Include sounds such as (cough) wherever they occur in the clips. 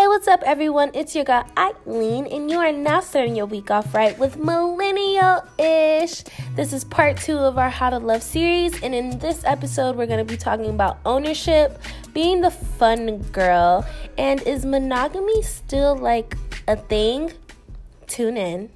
Hey, what's up, everyone? It's your girl Eileen, and you are now starting your week off right with Millennial Ish. This is part two of our How to Love series, and in this episode, we're going to be talking about ownership, being the fun girl, and is monogamy still like a thing? Tune in.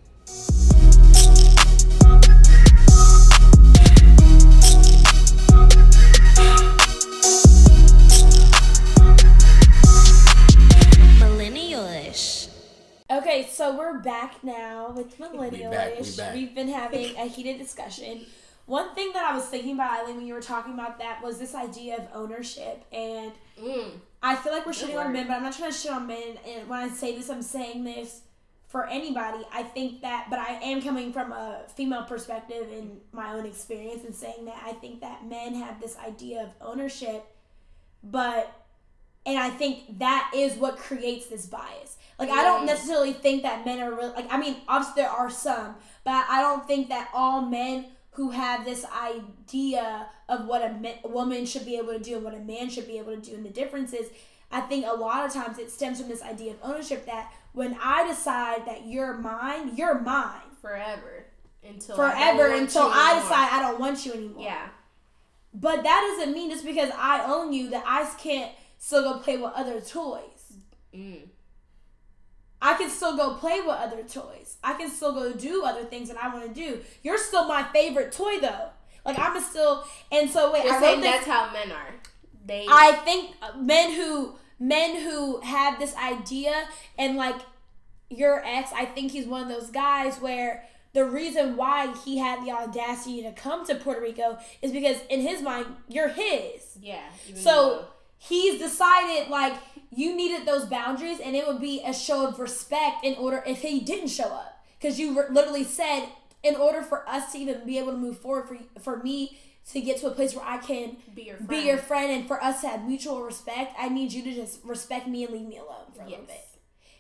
Okay, so we're back now with Millennial Ish. We We've been having a heated discussion. One thing that I was thinking about, Eileen, when you were talking about that, was this idea of ownership, and mm. I feel like we're shitting on men, but I'm not trying to shit on men. And when I say this, I'm saying this for anybody. I think that, but I am coming from a female perspective and my own experience and saying that I think that men have this idea of ownership, but and I think that is what creates this bias like I don't necessarily think that men are really like I mean obviously there are some, but I don't think that all men who have this idea of what a, man, a woman should be able to do and what a man should be able to do and the differences. I think a lot of times it stems from this idea of ownership that when I decide that you're mine, you're mine forever until forever I until I decide I don't want you anymore. Yeah. But that doesn't mean just because I own you that I can't still go play with other toys. Mm. I can still go play with other toys. I can still go do other things that I want to do. You're still my favorite toy though. Like I'm still and so wait, You're I saying that's how men are. They I think men who men who have this idea and like your ex, I think he's one of those guys where the reason why he had the audacity to come to Puerto Rico is because in his mind you're his. Yeah. So though. He's decided like you needed those boundaries, and it would be a show of respect in order if he didn't show up, because you literally said in order for us to even be able to move forward for for me to get to a place where I can be your friend, be your friend and for us to have mutual respect, I need you to just respect me and leave me alone for a yes. little bit.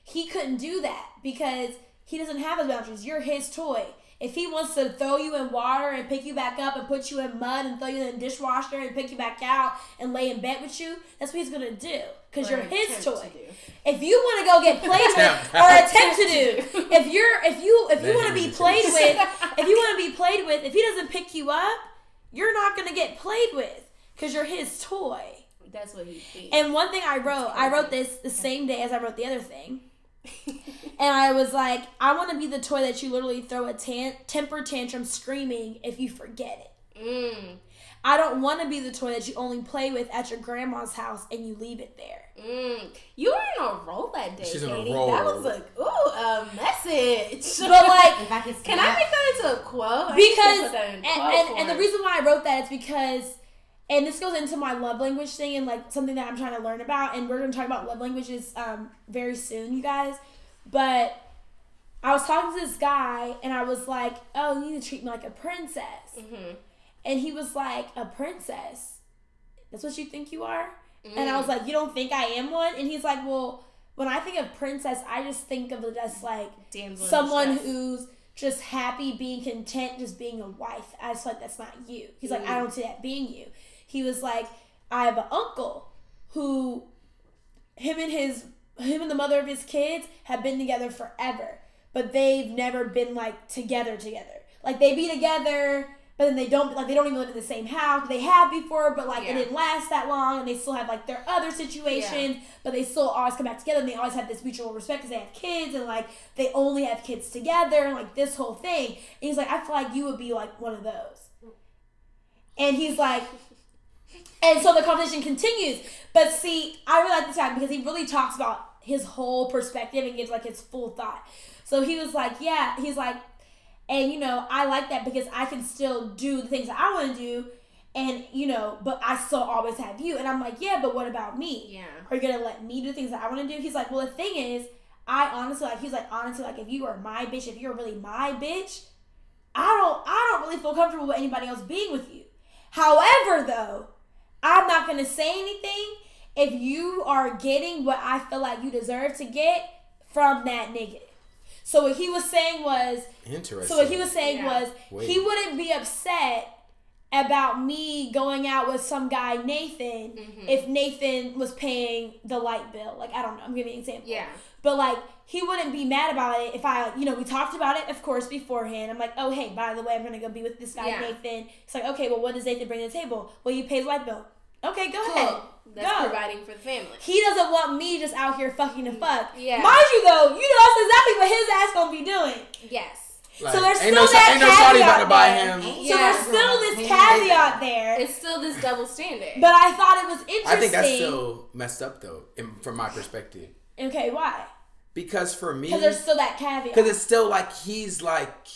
He couldn't do that because he doesn't have his boundaries. You're his toy. If he wants to throw you in water and pick you back up and put you in mud and throw you in the dishwasher and pick you back out and lay in bed with you, that's what he's gonna do because you're his toy. If you want to go get played with or (laughs) attempt to do, if you're if you if you want to be played with, (laughs) if you want to be played with, if he doesn't pick you up, you're not gonna get played with because you're his toy. That's what he thinks. And one thing I wrote, I wrote this the same day as I wrote the other thing. (laughs) and I was like, I want to be the toy that you literally throw a tan- temper tantrum screaming if you forget it. Mm. I don't want to be the toy that you only play with at your grandma's house and you leave it there. Mm. You were in a roll that day. She's in Katie. a roll. That was like, ooh, a message. (laughs) But like, I can I make that into a quote? Because and, and, and the reason why I wrote that is because and this goes into my love language thing and like something that I'm trying to learn about. And we're going to talk about love languages um, very soon, you guys. But I was talking to this guy and I was like, "Oh, you need to treat me like a princess." Mm-hmm. And he was like, "A princess? That's what you think you are?" Mm. And I was mm. like, "You don't think I am one?" And he's like, "Well." When I think of princess, I just think of it as like Damsel someone who's just happy, being content, just being a wife. I just like that's not you. He's mm. like, I don't see that being you he was like, I have an uncle who him and his him and the mother of his kids have been together forever, but they've never been like together together. Like they be together, but then they don't like they don't even live in the same house. They have before, but like yeah. it didn't last that long, and they still have like their other situations, yeah. but they still always come back together, and they always have this mutual respect because they have kids, and like they only have kids together, and like this whole thing. And he's like, I feel like you would be like one of those. And he's like, and so the conversation continues. But see, I really like this guy because he really talks about his whole perspective and gives like his full thought. So he was like, yeah, he's like, and you know, I like that because I can still do the things that I want to do. And you know, but I still always have you. And I'm like, yeah, but what about me? Yeah. Are you gonna let me do things that I want to do? He's like, well, the thing is, I honestly like. He's like, honestly, like, if you are my bitch, if you're really my bitch, I don't, I don't really feel comfortable with anybody else being with you. However, though, I'm not going to say anything if you are getting what I feel like you deserve to get from that nigga. So what he was saying was interesting. So what he was saying yeah. was Wait. he wouldn't be upset about me going out with some guy Nathan Mhm. if Nathan was paying the light bill. Like I don't know, I'm giving an example. Yeah. But like he wouldn't be mad about it if I, you know, we talked about it, of course, beforehand. I'm like, oh hey, by the way, I'm gonna go be with this guy Yeah. Nathan. It's like, okay, well, what does Nathan bring to the table? Well, you pay the light bill. Okay, go Cool. ahead. That's Go. providing for the family. He doesn't want me just out here fucking to mm, fuck. Yeah. Mind you, though, you know that's exactly what his ass gonna be doing. Yes. so there's ain't still no, that ain't no shawty about to caveat buy there. him. So there's still this caveat there. It's still this double standard. But I thought it was interesting. I think that's still messed up though, in, from my perspective. okay. Why? Because for me, Because there's still that caveat. because it's still like he's like,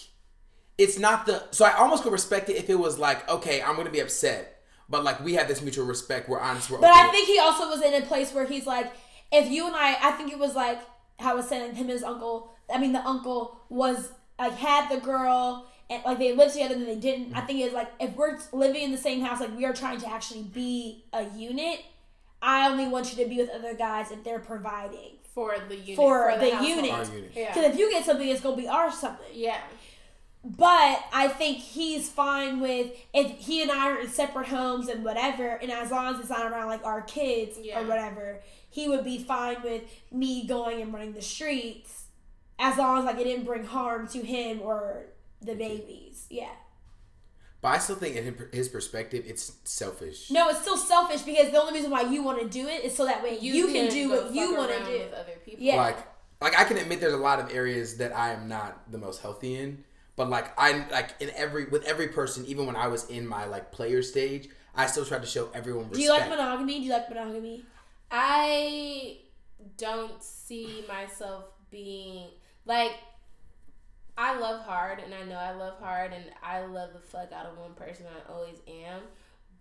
it's not the. So I almost could respect it if it was like, okay, I'm gonna be upset, but like we have this mutual respect. We're honest. We're But okay. I think he also was in a place where he's like, if you and I, I think it was like how I was saying him and his uncle. I mean, the uncle was like had the girl and like they lived together and they didn't. I think it's like if we're living in the same house, like we are trying to actually be a unit. I only want you to be with other guys if they're providing. for the unit. For the household. unit. Our unit. Yeah. Because if you get something, it's gonna be our something. Yeah. But I think he's fine with if he and I are in separate homes and whatever, and as long as it's not around like our kids Yeah. or whatever, he would be fine with me going and running the streets as long as like it didn't bring harm to him or the babies. Yeah. But I still think in his- his perspective, it's selfish. No, it's still selfish because the only reason why you want to do it is so that way you, can can do what you want to do. with other people. Yeah. Like, like I can admit there's a lot of areas that I am not the most healthy in. But like I like in every with every person, even when I was in my like player stage, I still tried to show everyone respect. Do you like monogamy? Do you like monogamy? I don't see myself being like I love hard and I know I love hard and I love the fuck out of one person I always am.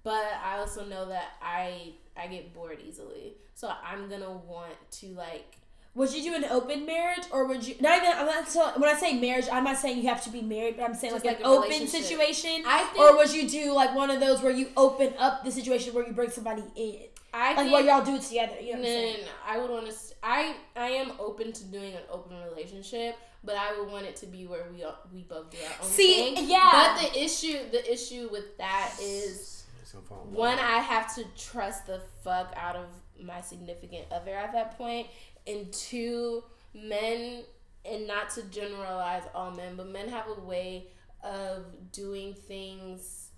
But I also know that I I get bored easily. So I'm gonna want to like Would you do an open marriage or would you? Not even. I'm not. So, when I say marriage, I'm not saying you have to be married, but I'm saying like, like an open situation. I think or would you do like one of those where you open up the situation where you bring somebody in, I think, like think, what y'all do it together? You know No, what I'm no, saying? no, no. I would want to. I I am open to doing an open relationship, but I would want it to be where we all- we both do our own See, thing. yeah. But the issue, the issue with that is It's gonna fall in one. I have to trust the fuck out of my significant other at that point, and two, men, and not to generalize all men, but men have a way of doing things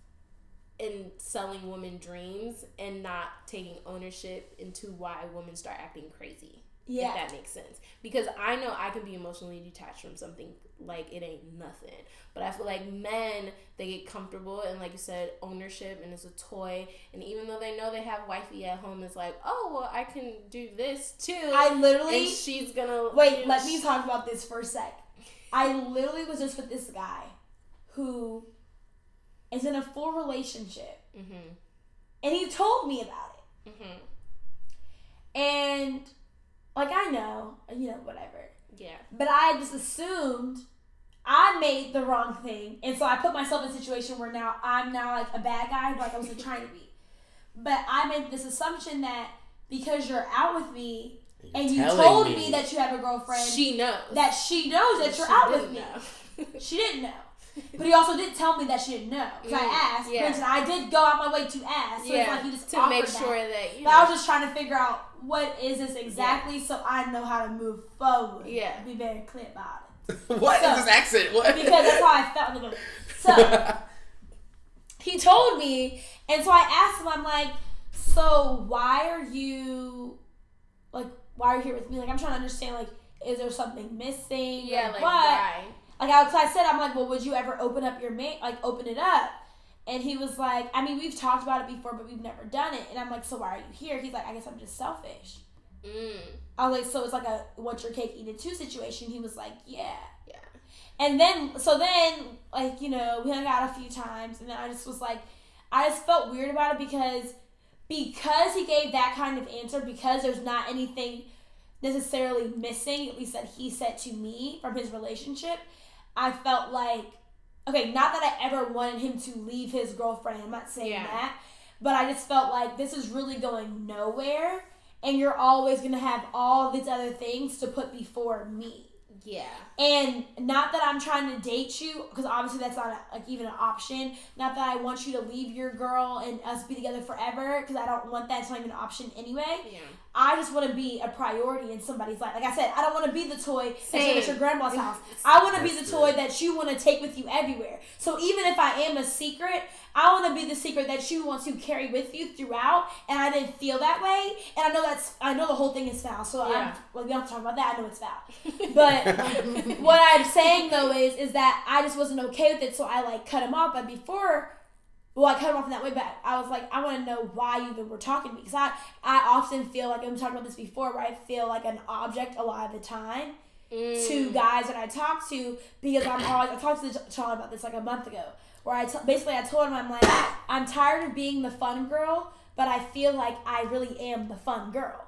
and selling women dreams and not taking ownership into why women start acting crazy. Yeah. If that makes sense. Because I know I can be emotionally detached from something like it ain't nothing. But I feel like men, they get comfortable and like you said, ownership and it's a toy. And even though they know they have wifey at home, it's like, oh well I can do this too. I literally. and she's gonna Wait, let me talk about this for a sec. I literally was just with this guy who is in a full relationship, Mhm. and he told me about it. Mhm. And like I know, you know, whatever. Yeah. But I just assumed I made the wrong thing, and so I put myself in a situation where now I'm now like a bad guy, like I wasn't (laughs) trying to be. But I made this assumption that because you're out with me and you told me. me. that you have a girlfriend, She knows. that she knows that you're out with didn't me. (laughs) She didn't know. But he also did tell me that she didn't know. Because Mm, I asked. yeah. Granted, I did go out my way to ask. So yeah. it's like he just to make offered that. sure that you But I was just trying to figure out what is this exactly so I know how to move forward. Yeah. Be very clear about it. (laughs) What is So- this accent? What? Because that's how I felt in the moment. So (laughs) he told me, and so I asked him, I'm like, so why are you, like, why are you here with me? Like, I'm trying to understand, like, is there something missing? yeah, like what? why? Like, I, 'cause I said, I'm like, well, would you ever open up your mate, like, open it up? And he was like, I mean, we've talked about it before, but we've never done it. And I'm like, so why are you here? He's like, I guess I'm just selfish. Mm. I was like, so it's like a what's your cake, eat it too situation. He was like, yeah. Yeah. And then, so then, like, you know, we hung out a few times, and then I just was like, I just felt weird about it because, because he gave that kind of answer, because there's not anything necessarily missing, at least that he said to me from his relationship, I felt like, okay, not that I ever wanted him to leave his girlfriend, I'm not saying Yeah. that, but I just felt like this is really going nowhere, and you're always gonna have all these other things to put before me. Yeah. And not that I'm trying to date you, because obviously that's not a, like even an option. Not that I want you to leave your girl and us be together forever, because I don't want that. It's not even an option anyway. Yeah. I just want to be a priority in somebody's life. Like I said, I don't want to be the toy that's Same. at your grandma's house. I want to be the toy that you want to take with you everywhere. So even if I am a secret, I want to be the secret that you want to carry with you throughout. And I didn't feel that way. And I know that's I know the whole thing is foul. So Yeah. I'm well, we don't talk about that. I know it's foul. (laughs) But what I'm saying though is is that I just wasn't okay with it. So I like cut him off. But before well, I cut him off in that way, but I was like, I want to know why you even were talking to me. Because I, I often feel like, we talked about this before, where I feel like an object a lot of the time Mm. to guys that I talk to because I'm always, I talked to Charlie about this like a month ago, where I t- basically I told him, I'm like, I'm tired of being the fun girl, but I feel like I really am the fun girl.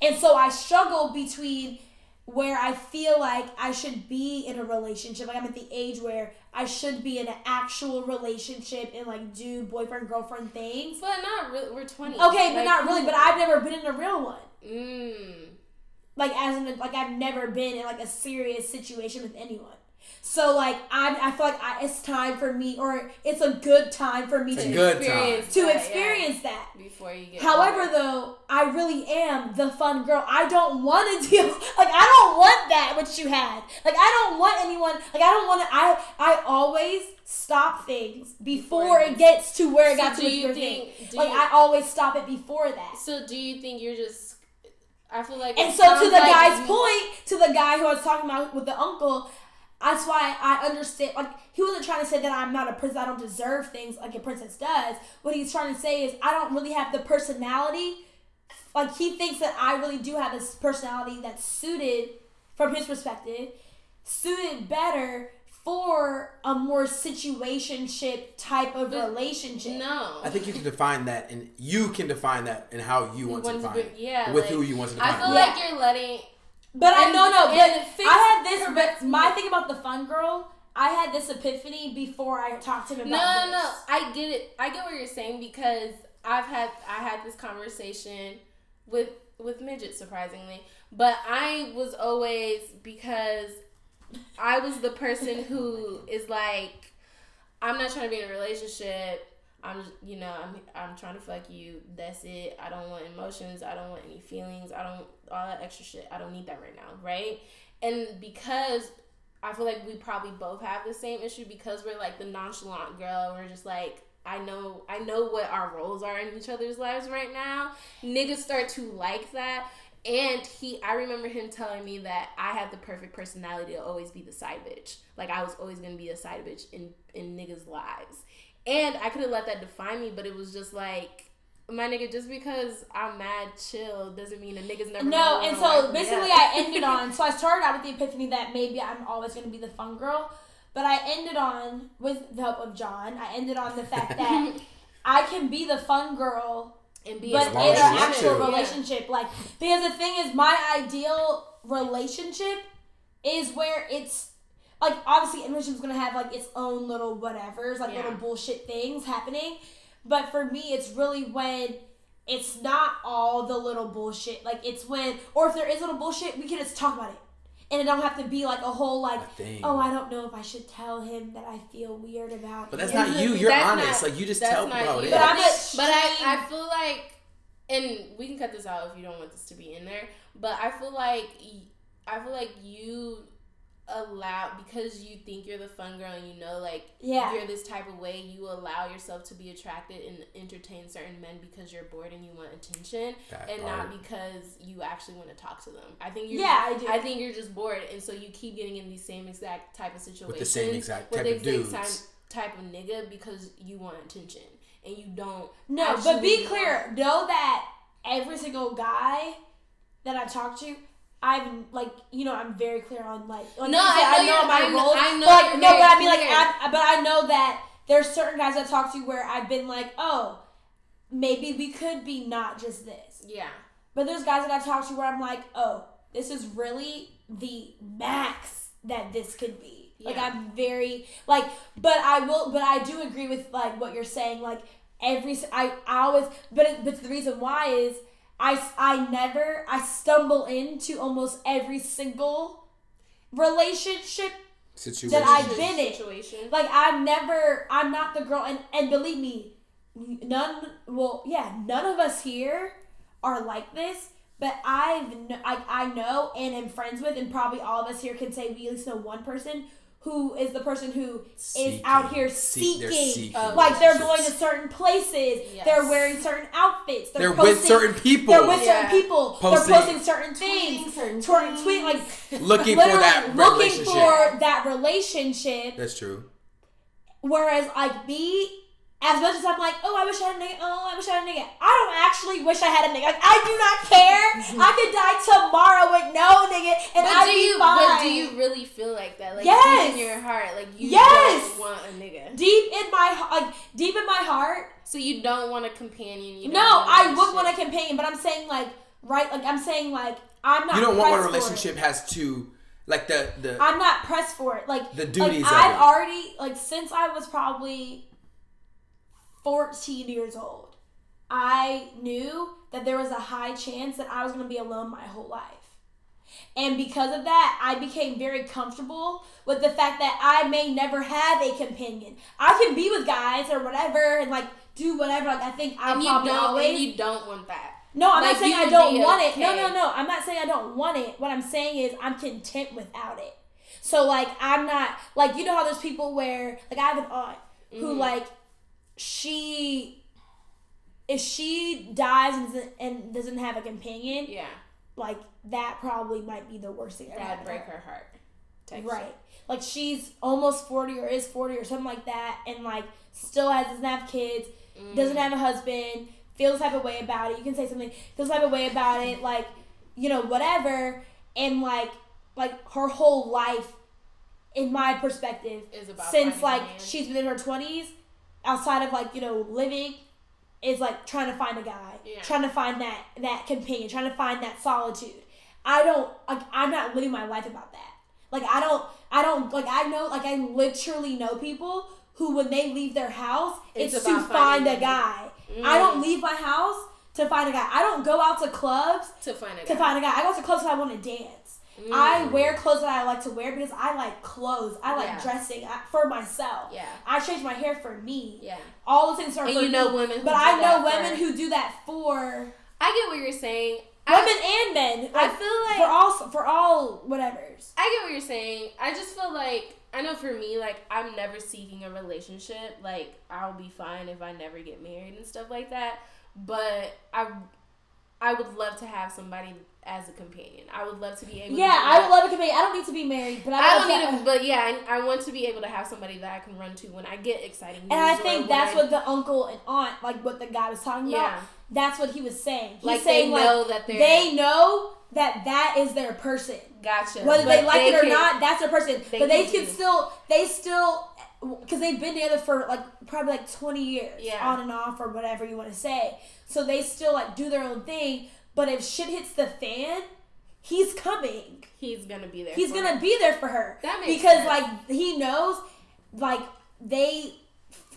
And so I struggle between where I feel like I should be in a relationship. Like I'm at the age where I should be in an actual relationship and like do boyfriend girlfriend things. But not really. We're 20. Okay, but Like, not really. But I've never been in a real one. Mm. Like as in like I've never been in like a serious situation with anyone. So like I I feel like I, it's time for me or it's a good time for me It's to good time. Experience to that, yeah, experience that. before you get. However, older. though, I really am the fun girl. I don't want to (laughs) deal like I don't want that which you had. Like I don't want anyone. Like I don't want to. I I always stop things before Before it gets to where it So got to do with you your think- thing. do Like you- I always stop it before that. So do you think you're just? I feel like. And so to the like guy's you- point, to the guy who I was talking about with the uncle, that's why I understand. Like he wasn't trying to say that I'm not a princess. I don't deserve things like a princess does. What he's trying to say is I don't really have the personality. Like he thinks that I really do have this personality that's suited, from his perspective, suited better for a more situationship type of But relationship. No. I think you can define that, and you can define that and how you want to want to define be- it. yeah, with like, who you want to define. I define feel it. Yeah. like you're letting. But I And- no no. But I had this. But my thing about the fun girl, I had this epiphany before I talked to him No, about no, this. no. I get it. I get what you're saying because I've had I had this conversation with with midget surprisingly, but I was always because I was the person (laughs) who is like I'm not trying to be in a relationship. I'm just, you know, I'm I'm trying to fuck you. That's it. I don't want emotions. I don't want any feelings. I don't all that extra shit. I don't need that right now, right? And because I feel like we probably both have the same issue because we're like the nonchalant girl. We're just like I know I know what our roles are in each other's lives right now. Niggas start to like that. And he I remember him telling me that I had the perfect personality to always be the side bitch. Like I was always gonna be a side bitch in, in niggas' lives. And I could have let that define me, but it was just like my nigga, just because I'm mad chill doesn't mean a nigga's never No, and so wipe basically up. I ended on. So I started out with the epiphany that maybe I'm always going to be the fun girl, but I ended on with the help of John. I ended on the fact that (laughs) I can be the fun girl and be but a in long an as you want actual to. relationship. Like because the thing is, my ideal relationship is where it's like obviously every relationship's gonna have like its own little whatevers, like Yeah. little bullshit things happening. But for me, it's really when it's not all the little bullshit. Like it's when, or if there is little bullshit, we can just talk about it, and it don't have to be like a whole like, A thing. oh, I don't know if I should tell him that I feel weird about. But that's him." not you. You're That's honest. not- like you just tell not people how it But I'm but I, I feel like, and we can cut this out if you don't want this to be in there. But I feel like, I feel like you allow because you think you're the fun girl and you know like Yeah. you're this type of way you allow yourself to be attracted and entertain certain men because you're bored and you want attention That and part. not because you actually want to talk to them i think you're Yeah, I do. i think you're just bored and so you keep getting in these same exact type of situations with the same exact with type the of exact dudes. type, type of nigga because you want attention and you don't No, but be clear. Know that every single guy that I talk to, I'm like, you know, I'm very clear on like, like No, you said, I know know my I know- roles. I know but like, no, but I mean, like. I, but I know that there's certain guys I talk to where I've been like, oh, maybe we could be not just this. yeah But there's guys that I've talked to where I'm like, oh, this is really the max that this could be. Like I'm very like, but I will, but I do agree with like what you're saying. Like every, I, I always, but it, but the reason why is I, s- I never, I stumble into almost every single relationship Situation. that I've been in. situation. Like I've never, I'm not the girl, and and believe me, none. Well, yeah, none of us here are like this. But I've, I, I know and am friends with, and probably all of us here can say we at least know one person who is the person who is Seeking. out here Seek- they're seeking. seeking like they're going to certain places. Yes. They're wearing certain outfits. They're, They're posting, with certain people. They're with Yeah. certain people. Posting- they're posting certain things. Tweeting certain Tweeting, things. like (laughs) looking for that looking relationship. for that relationship. That's true. Whereas like me, as much as I'm like, oh, I wish I had a nigga. Oh, I wish I had a nigga. I don't actually wish I had a nigga. Like I do not care. (laughs) I could die tomorrow with no nigga, and But I'd do be you? fine. But do you really feel like that? Like Yes. deep in your heart, like you Yes. don't want a nigga. Deep in my he- like deep in my heart, So you don't want a companion. You no, I would shit. want a companion, but I'm saying like right, like I'm saying like I'm not. You don't want when a it. relationship has to, like the the. I'm not pressed for it. Like The like, duties of I've it. already like since I was probably 14 years old, I knew that there was a high chance that I was going to be alone my whole life. And because of that, I became very comfortable with the fact that I may never have a companion. I can be with guys or whatever and like do whatever. Like I think And probably always And you don't want that. no, I'm Like, not saying I don't want it. No, no, no. I'm not saying I don't want it. What I'm saying is I'm content without it. So like I'm not like you know how there's people where like I have an aunt who Mm-hmm. like she if she dies and doesn't, and doesn't have a companion, Yeah, like that probably might be the worst thing that that'd break her. heart. Right. shit. Like she's almost 40 or is 40 or something like that and like still has doesn't have kids, doesn't Mm. have a husband, feels type of way about it. You can say something, feels type of way about it, like, you know, whatever. And like like her whole life, in my perspective, Is about since like she's been in her twenties, outside of like, you know, living, is like trying to find a guy. Yeah. Trying to find that that companion, trying to find that solitude. I don't like I'm not living my life about that. Like I don't I don't like I know like I literally know people who when they leave their house it's, It's to find a guy. I mm. don't leave my house to find a guy. I don't go out to clubs to find a guy. to find a guy. I go to clubs because I want to dance. I mm. wear clothes that I like to wear because I like clothes. I like Yeah. dressing uh, for myself. Yeah. I change my hair for me. Yeah, All the things are And for you know me. women but I know women for- who do that for I get what you're saying. women I, and men. I feel like for all for all whatevers. I get what you're saying. I just feel like I know for me, like I'm never seeking a relationship. Like I'll be fine if I never get married and stuff like that. But I, I would love to have somebody as a companion. I would love to be able. Yeah, to I would love a companion. I don't need to be married, but I, I don't to- need to, but yeah, I, I want to be able to have somebody that I can run to when I get exciting news. And I think that's I- what the uncle and aunt, like what the guy was talking Yeah. about. That's what he was saying. He's Like, saying they know like that they're- they know that that is their person. Gotcha. Whether But they like it or can- not, that's their person. they but they can can still, they still, because they've been together for like probably like twenty years, Yeah. on and off or whatever you want to say. So they still like do their own thing. But if shit hits the fan, he's coming. He's gonna be there. He's for gonna her. be there for her. That makes because sense. like he knows, like they,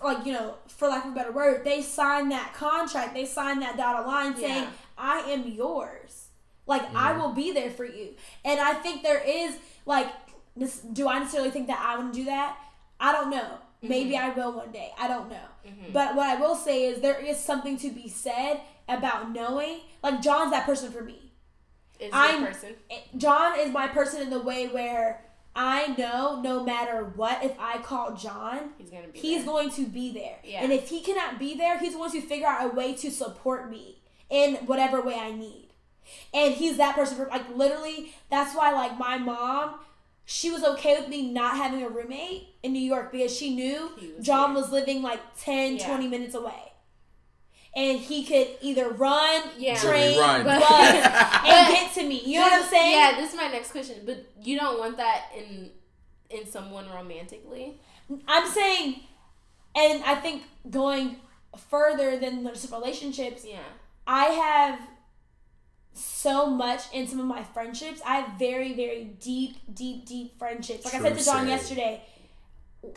like you know, for lack of a better word, they signed that contract. They signed that dotted line saying, Yeah. "I am yours." Like I mm-hmm. will be there for you. And I think there is like, do I necessarily think that I want to do that? I don't know. Maybe mm-hmm. I will one day. I don't know. Mm-hmm. But what I will say is there is something to be said about knowing. Like John's that person for me. Is I'm- person. John is my person in the way where I know no matter what, if I call John, He's gonna be. he's there. going to be there. Yeah. And if he cannot be there, he's going to figure out a way to support me in whatever way I need. And he's that person for like literally that's why like my mom she was okay with me not having a roommate in New York because she knew was John there. was living like 10, Yeah. 20 minutes away. And he could either run, Yeah. train, Run. bus, (laughs) and get to me. You know what I'm saying? Yeah, this is my next question. But you don't want that in in someone romantically. I'm saying, and I think going further than just relationships, Yeah. I have so much in some of my friendships. I have very, very deep, deep, deep friendships. Like I said to John say. yesterday,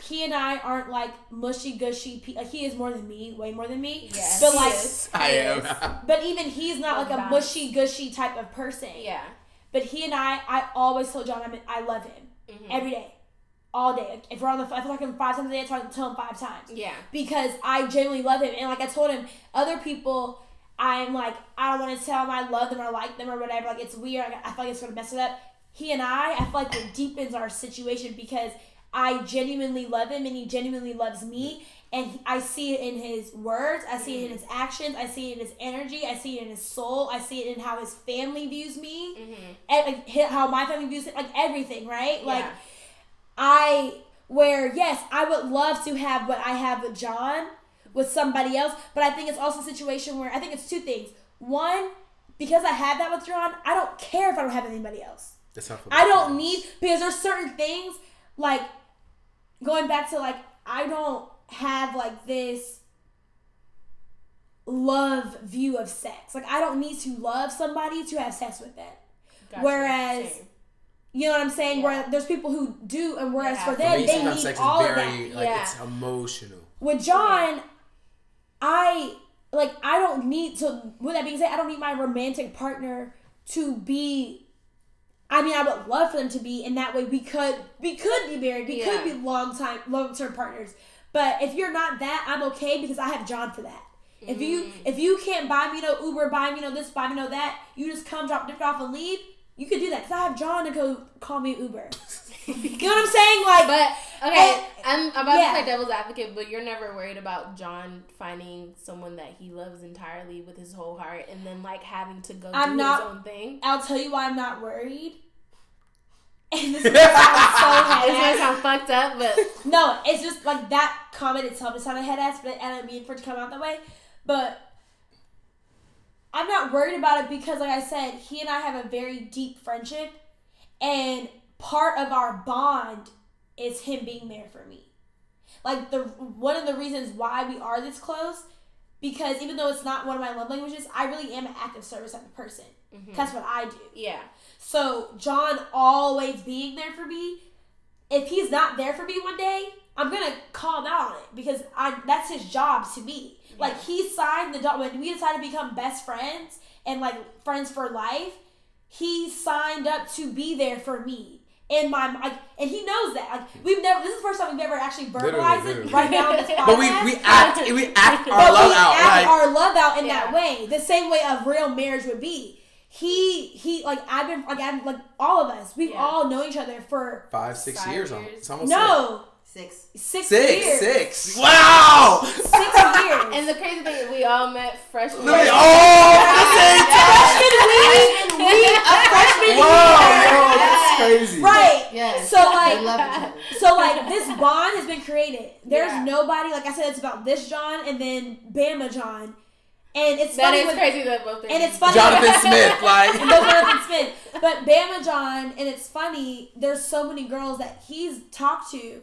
he and I aren't like mushy gushy. Pe- like he is more than me, way more than me. Yes. But He like, is. I He am. (laughs) but even he's not like a mushy gushy type of person. Yeah. But he and I, I always told John I mean, I love him Mhm. every day, all day. If we're on the, if I talk to him five times a day, I to tell him five times Yeah. because I genuinely love him. And like I told him, other people, I'm like, I don't want to tell them I love them or like them or whatever. Like it's weird. I feel like it's gonna mess it up. He and I, I feel like it deepens our situation because I genuinely love him and he genuinely loves me. And I see it in his words. I see it in his actions. I see it in his energy. I see it in his soul. I see it in how his family views me, Mm-hmm. and like how my family views it. Like everything, right? Like. I where yes, I would love to have what I have with John with somebody else, but I think it's also a situation where I think it's two things. One, because I have that with John, I don't care if I don't have anybody else. That's not for I don't need because there's certain things like going back to like I don't have like this love view of sex. Like I don't need to love somebody to have sex with them. Gotcha. Whereas Same. You know what I'm saying? Yeah. Where there's people who do, and whereas Yeah. for For them, me, they need all is of very that. like Yeah. it's emotional. With John, I like I don't need to. With that being said, I don't need my romantic partner to be. I mean, I would love for them to be, and that way we could we could be married. We Yeah. could be long time, long term partners. But if you're not that, I'm okay because I have John for that. If you Mm. if you can't buy me no Uber, buy me no this, buy me no that, you just come drop dip off and leave. You could do that because I have John to go call me Uber. (laughs) you know what I'm saying? Like, But okay, I'm about yeah. to play devil's advocate, but you're never worried about John finding someone that he loves entirely with his whole heart, and then like having to go I'm do not- his own thing. I'll tell you why I'm not worried. (laughs) And this is so It's gonna head sound fucked up, but (laughs) No, it's just like that comment itself. It sounded head ass, but I mean for it to come out that way. But I'm not worried about it because, like I said, he and I have a very deep friendship, and part of our bond is him being there for me. Like the one of the reasons why we are this close, because even though it's not one of my love languages, I really am an active service type of person. Mm-hmm. That's what I do. yeah, So John always being there for me. If he's not there for me one day, I'm gonna call him out on it because I that's his job to me. Like he signed the dot when we decided to become best friends and like friends for life. He signed up to be there for me in my like, and he knows that. Like we've never. This is the first time we've ever actually verbalized literally. it right now In this (laughs) podcast. But we we act we act (laughs) our But love we out. act Like our love out in that way, the same way a real marriage would be. He he like I've been like I'm like all of us. We've Yeah. all known each other for five six Five years. years. almost. It's almost no Six. six six years. six. Wow. six years. and the crazy thing is, we all met freshman. Literally, year. oh, at the same time. freshman week of freshman Whoa, year. yo, that's crazy. Right. Yes. So like they love each other. so like this bond has been created. There's Yeah. nobody like I said it's about this John and then Bama John. And it's That funny is with- crazy that both. their and it's funny Jonathan Smith, (laughs) like and those Jonathan Smith. But Bama John, and it's funny, there's so many girls that he's talked to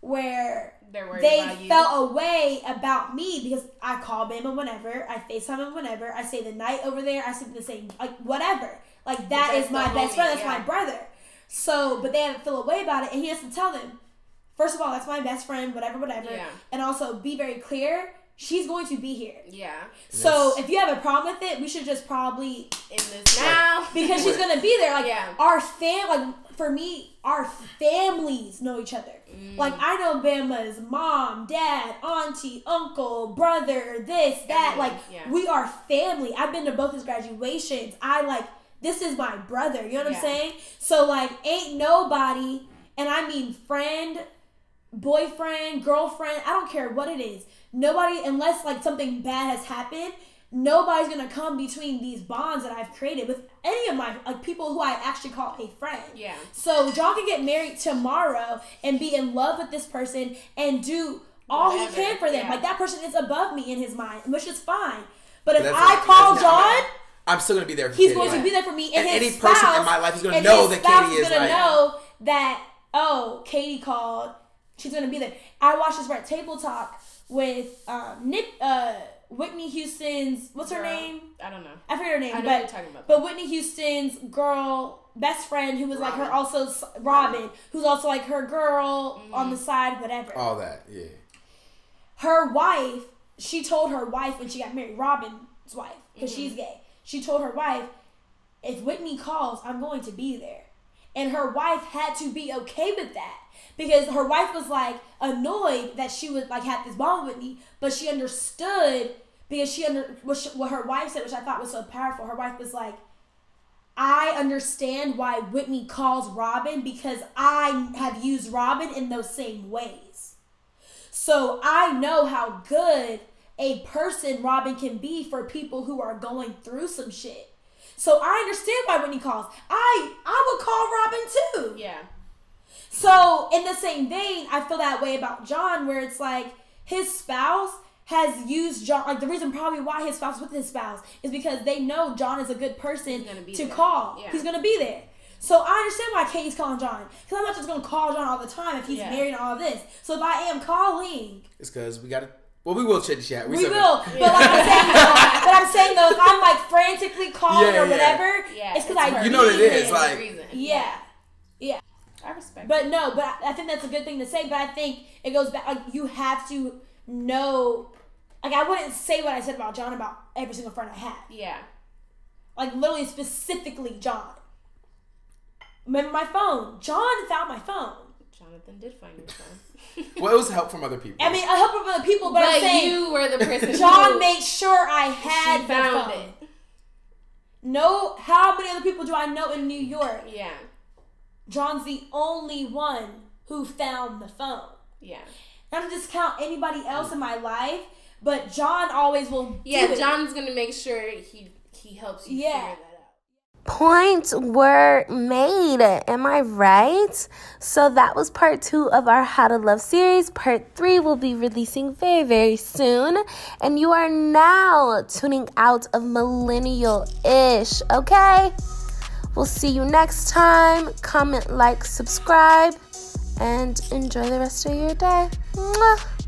where They're worried they about you. felt a way about me because I call Bama whenever, I FaceTime him whenever, I stay the night over there, I sleep in the same like whatever. Like that's my the best friend, homie, that's my brother. So but they haven't feel a way about it and he has to tell them, first of all, that's my best friend, whatever, whatever. Yeah. And also be very clear, she's going to be here. yeah, So Yes. if you have a problem with it, we should just probably in this now (laughs) because she's gonna be there. Like Yeah. our fam, like for me, our families know each other. Mm. Like I know Bama's mom, dad, auntie, uncle, brother, this, that. Everyone, Like yeah. we are family. I've been to both his graduations. I like this is my brother. You know what Yeah. I'm saying? So like, ain't nobody, and I mean friend, boyfriend, girlfriend. I don't care what it is. Nobody, unless like something bad has happened, nobody's gonna come between these bonds that I've created with any of my like people who I actually call a friend. yeah. So John can get married tomorrow and be in love with this person and do all Whatever, he can for them. yeah. Like that person is above me in his mind, which is fine. But if That's I not- call that's not- John, I'm still gonna be there. For he's Katie. going to be there for me. And, And his any person in my life is gonna know that spouse Katie is gonna like- know that oh, Katie called. She's gonna be there. I watched this Red Table Talk with um, Nick, uh, Whitney Houston's what's her name? I don't know. I forget her name, I know but what you're talking about. but Whitney Houston's girl best friend who was like her also s- Robyn, who's also like her girl Mm-hmm. on the side, whatever. all that. Yeah. Her wife, she told her wife when she got married, Robyn's wife, because Mm-hmm. she's gay. She told her wife, if Whitney calls, I'm going to be there. And her wife had to be okay with that because her wife was like annoyed that she would like had this bond with me, but she understood because she under what, she, what her wife said, which I thought was so powerful. Her wife was like, I understand why Whitney calls Robyn because I have used Robyn in those same ways. So I know how good a person Robyn can be for people who are going through some shit. So I understand why Whitney calls. I I would call Robyn too. Yeah. So in the same vein, I feel that way about John, where it's like his spouse has used John. Like the reason probably why his spouse with his spouse is because they know John is a good person gonna to there. call. Yeah. He's gonna be there. So I understand why Katie's calling John because I'm not just gonna call John all the time if he's Yeah. married and all of this. So if I am calling, It's because we got to. Well, we will chit the chat. we still- will. But like I'm saying, though, (laughs) but I'm saying though, if I'm like frantically calling Yeah, or whatever, Yeah. it's because I You know what need it is, it. like- reason. yeah. I respect. But no, but I, I think that's a good thing to say. But I think it goes back. Like you have to know. Like I wouldn't say what I said about John about every single friend I had. yeah. Like literally specifically John. Remember my phone? John found my phone. Jonathan did find your phone. (laughs) (laughs) Well, it was help from other people. I mean, I help from other people, but, but I'm saying you were the person John who made sure I had she found phone. it. No, how many other people do I know in New York? Yeah. John's the only one who found the phone. Yeah. Not to discount anybody else in my life, but John always will. Yeah, do it. John's gonna make sure he he helps you Yeah. figure that out. Points were made. Am I right? So that was part two of our How to Love series. Part three will be releasing very, very soon. And you are now tuning out of Millennial Ish, okay? We'll see you next time. Comment, like, subscribe, and enjoy the rest of your day. Mwah.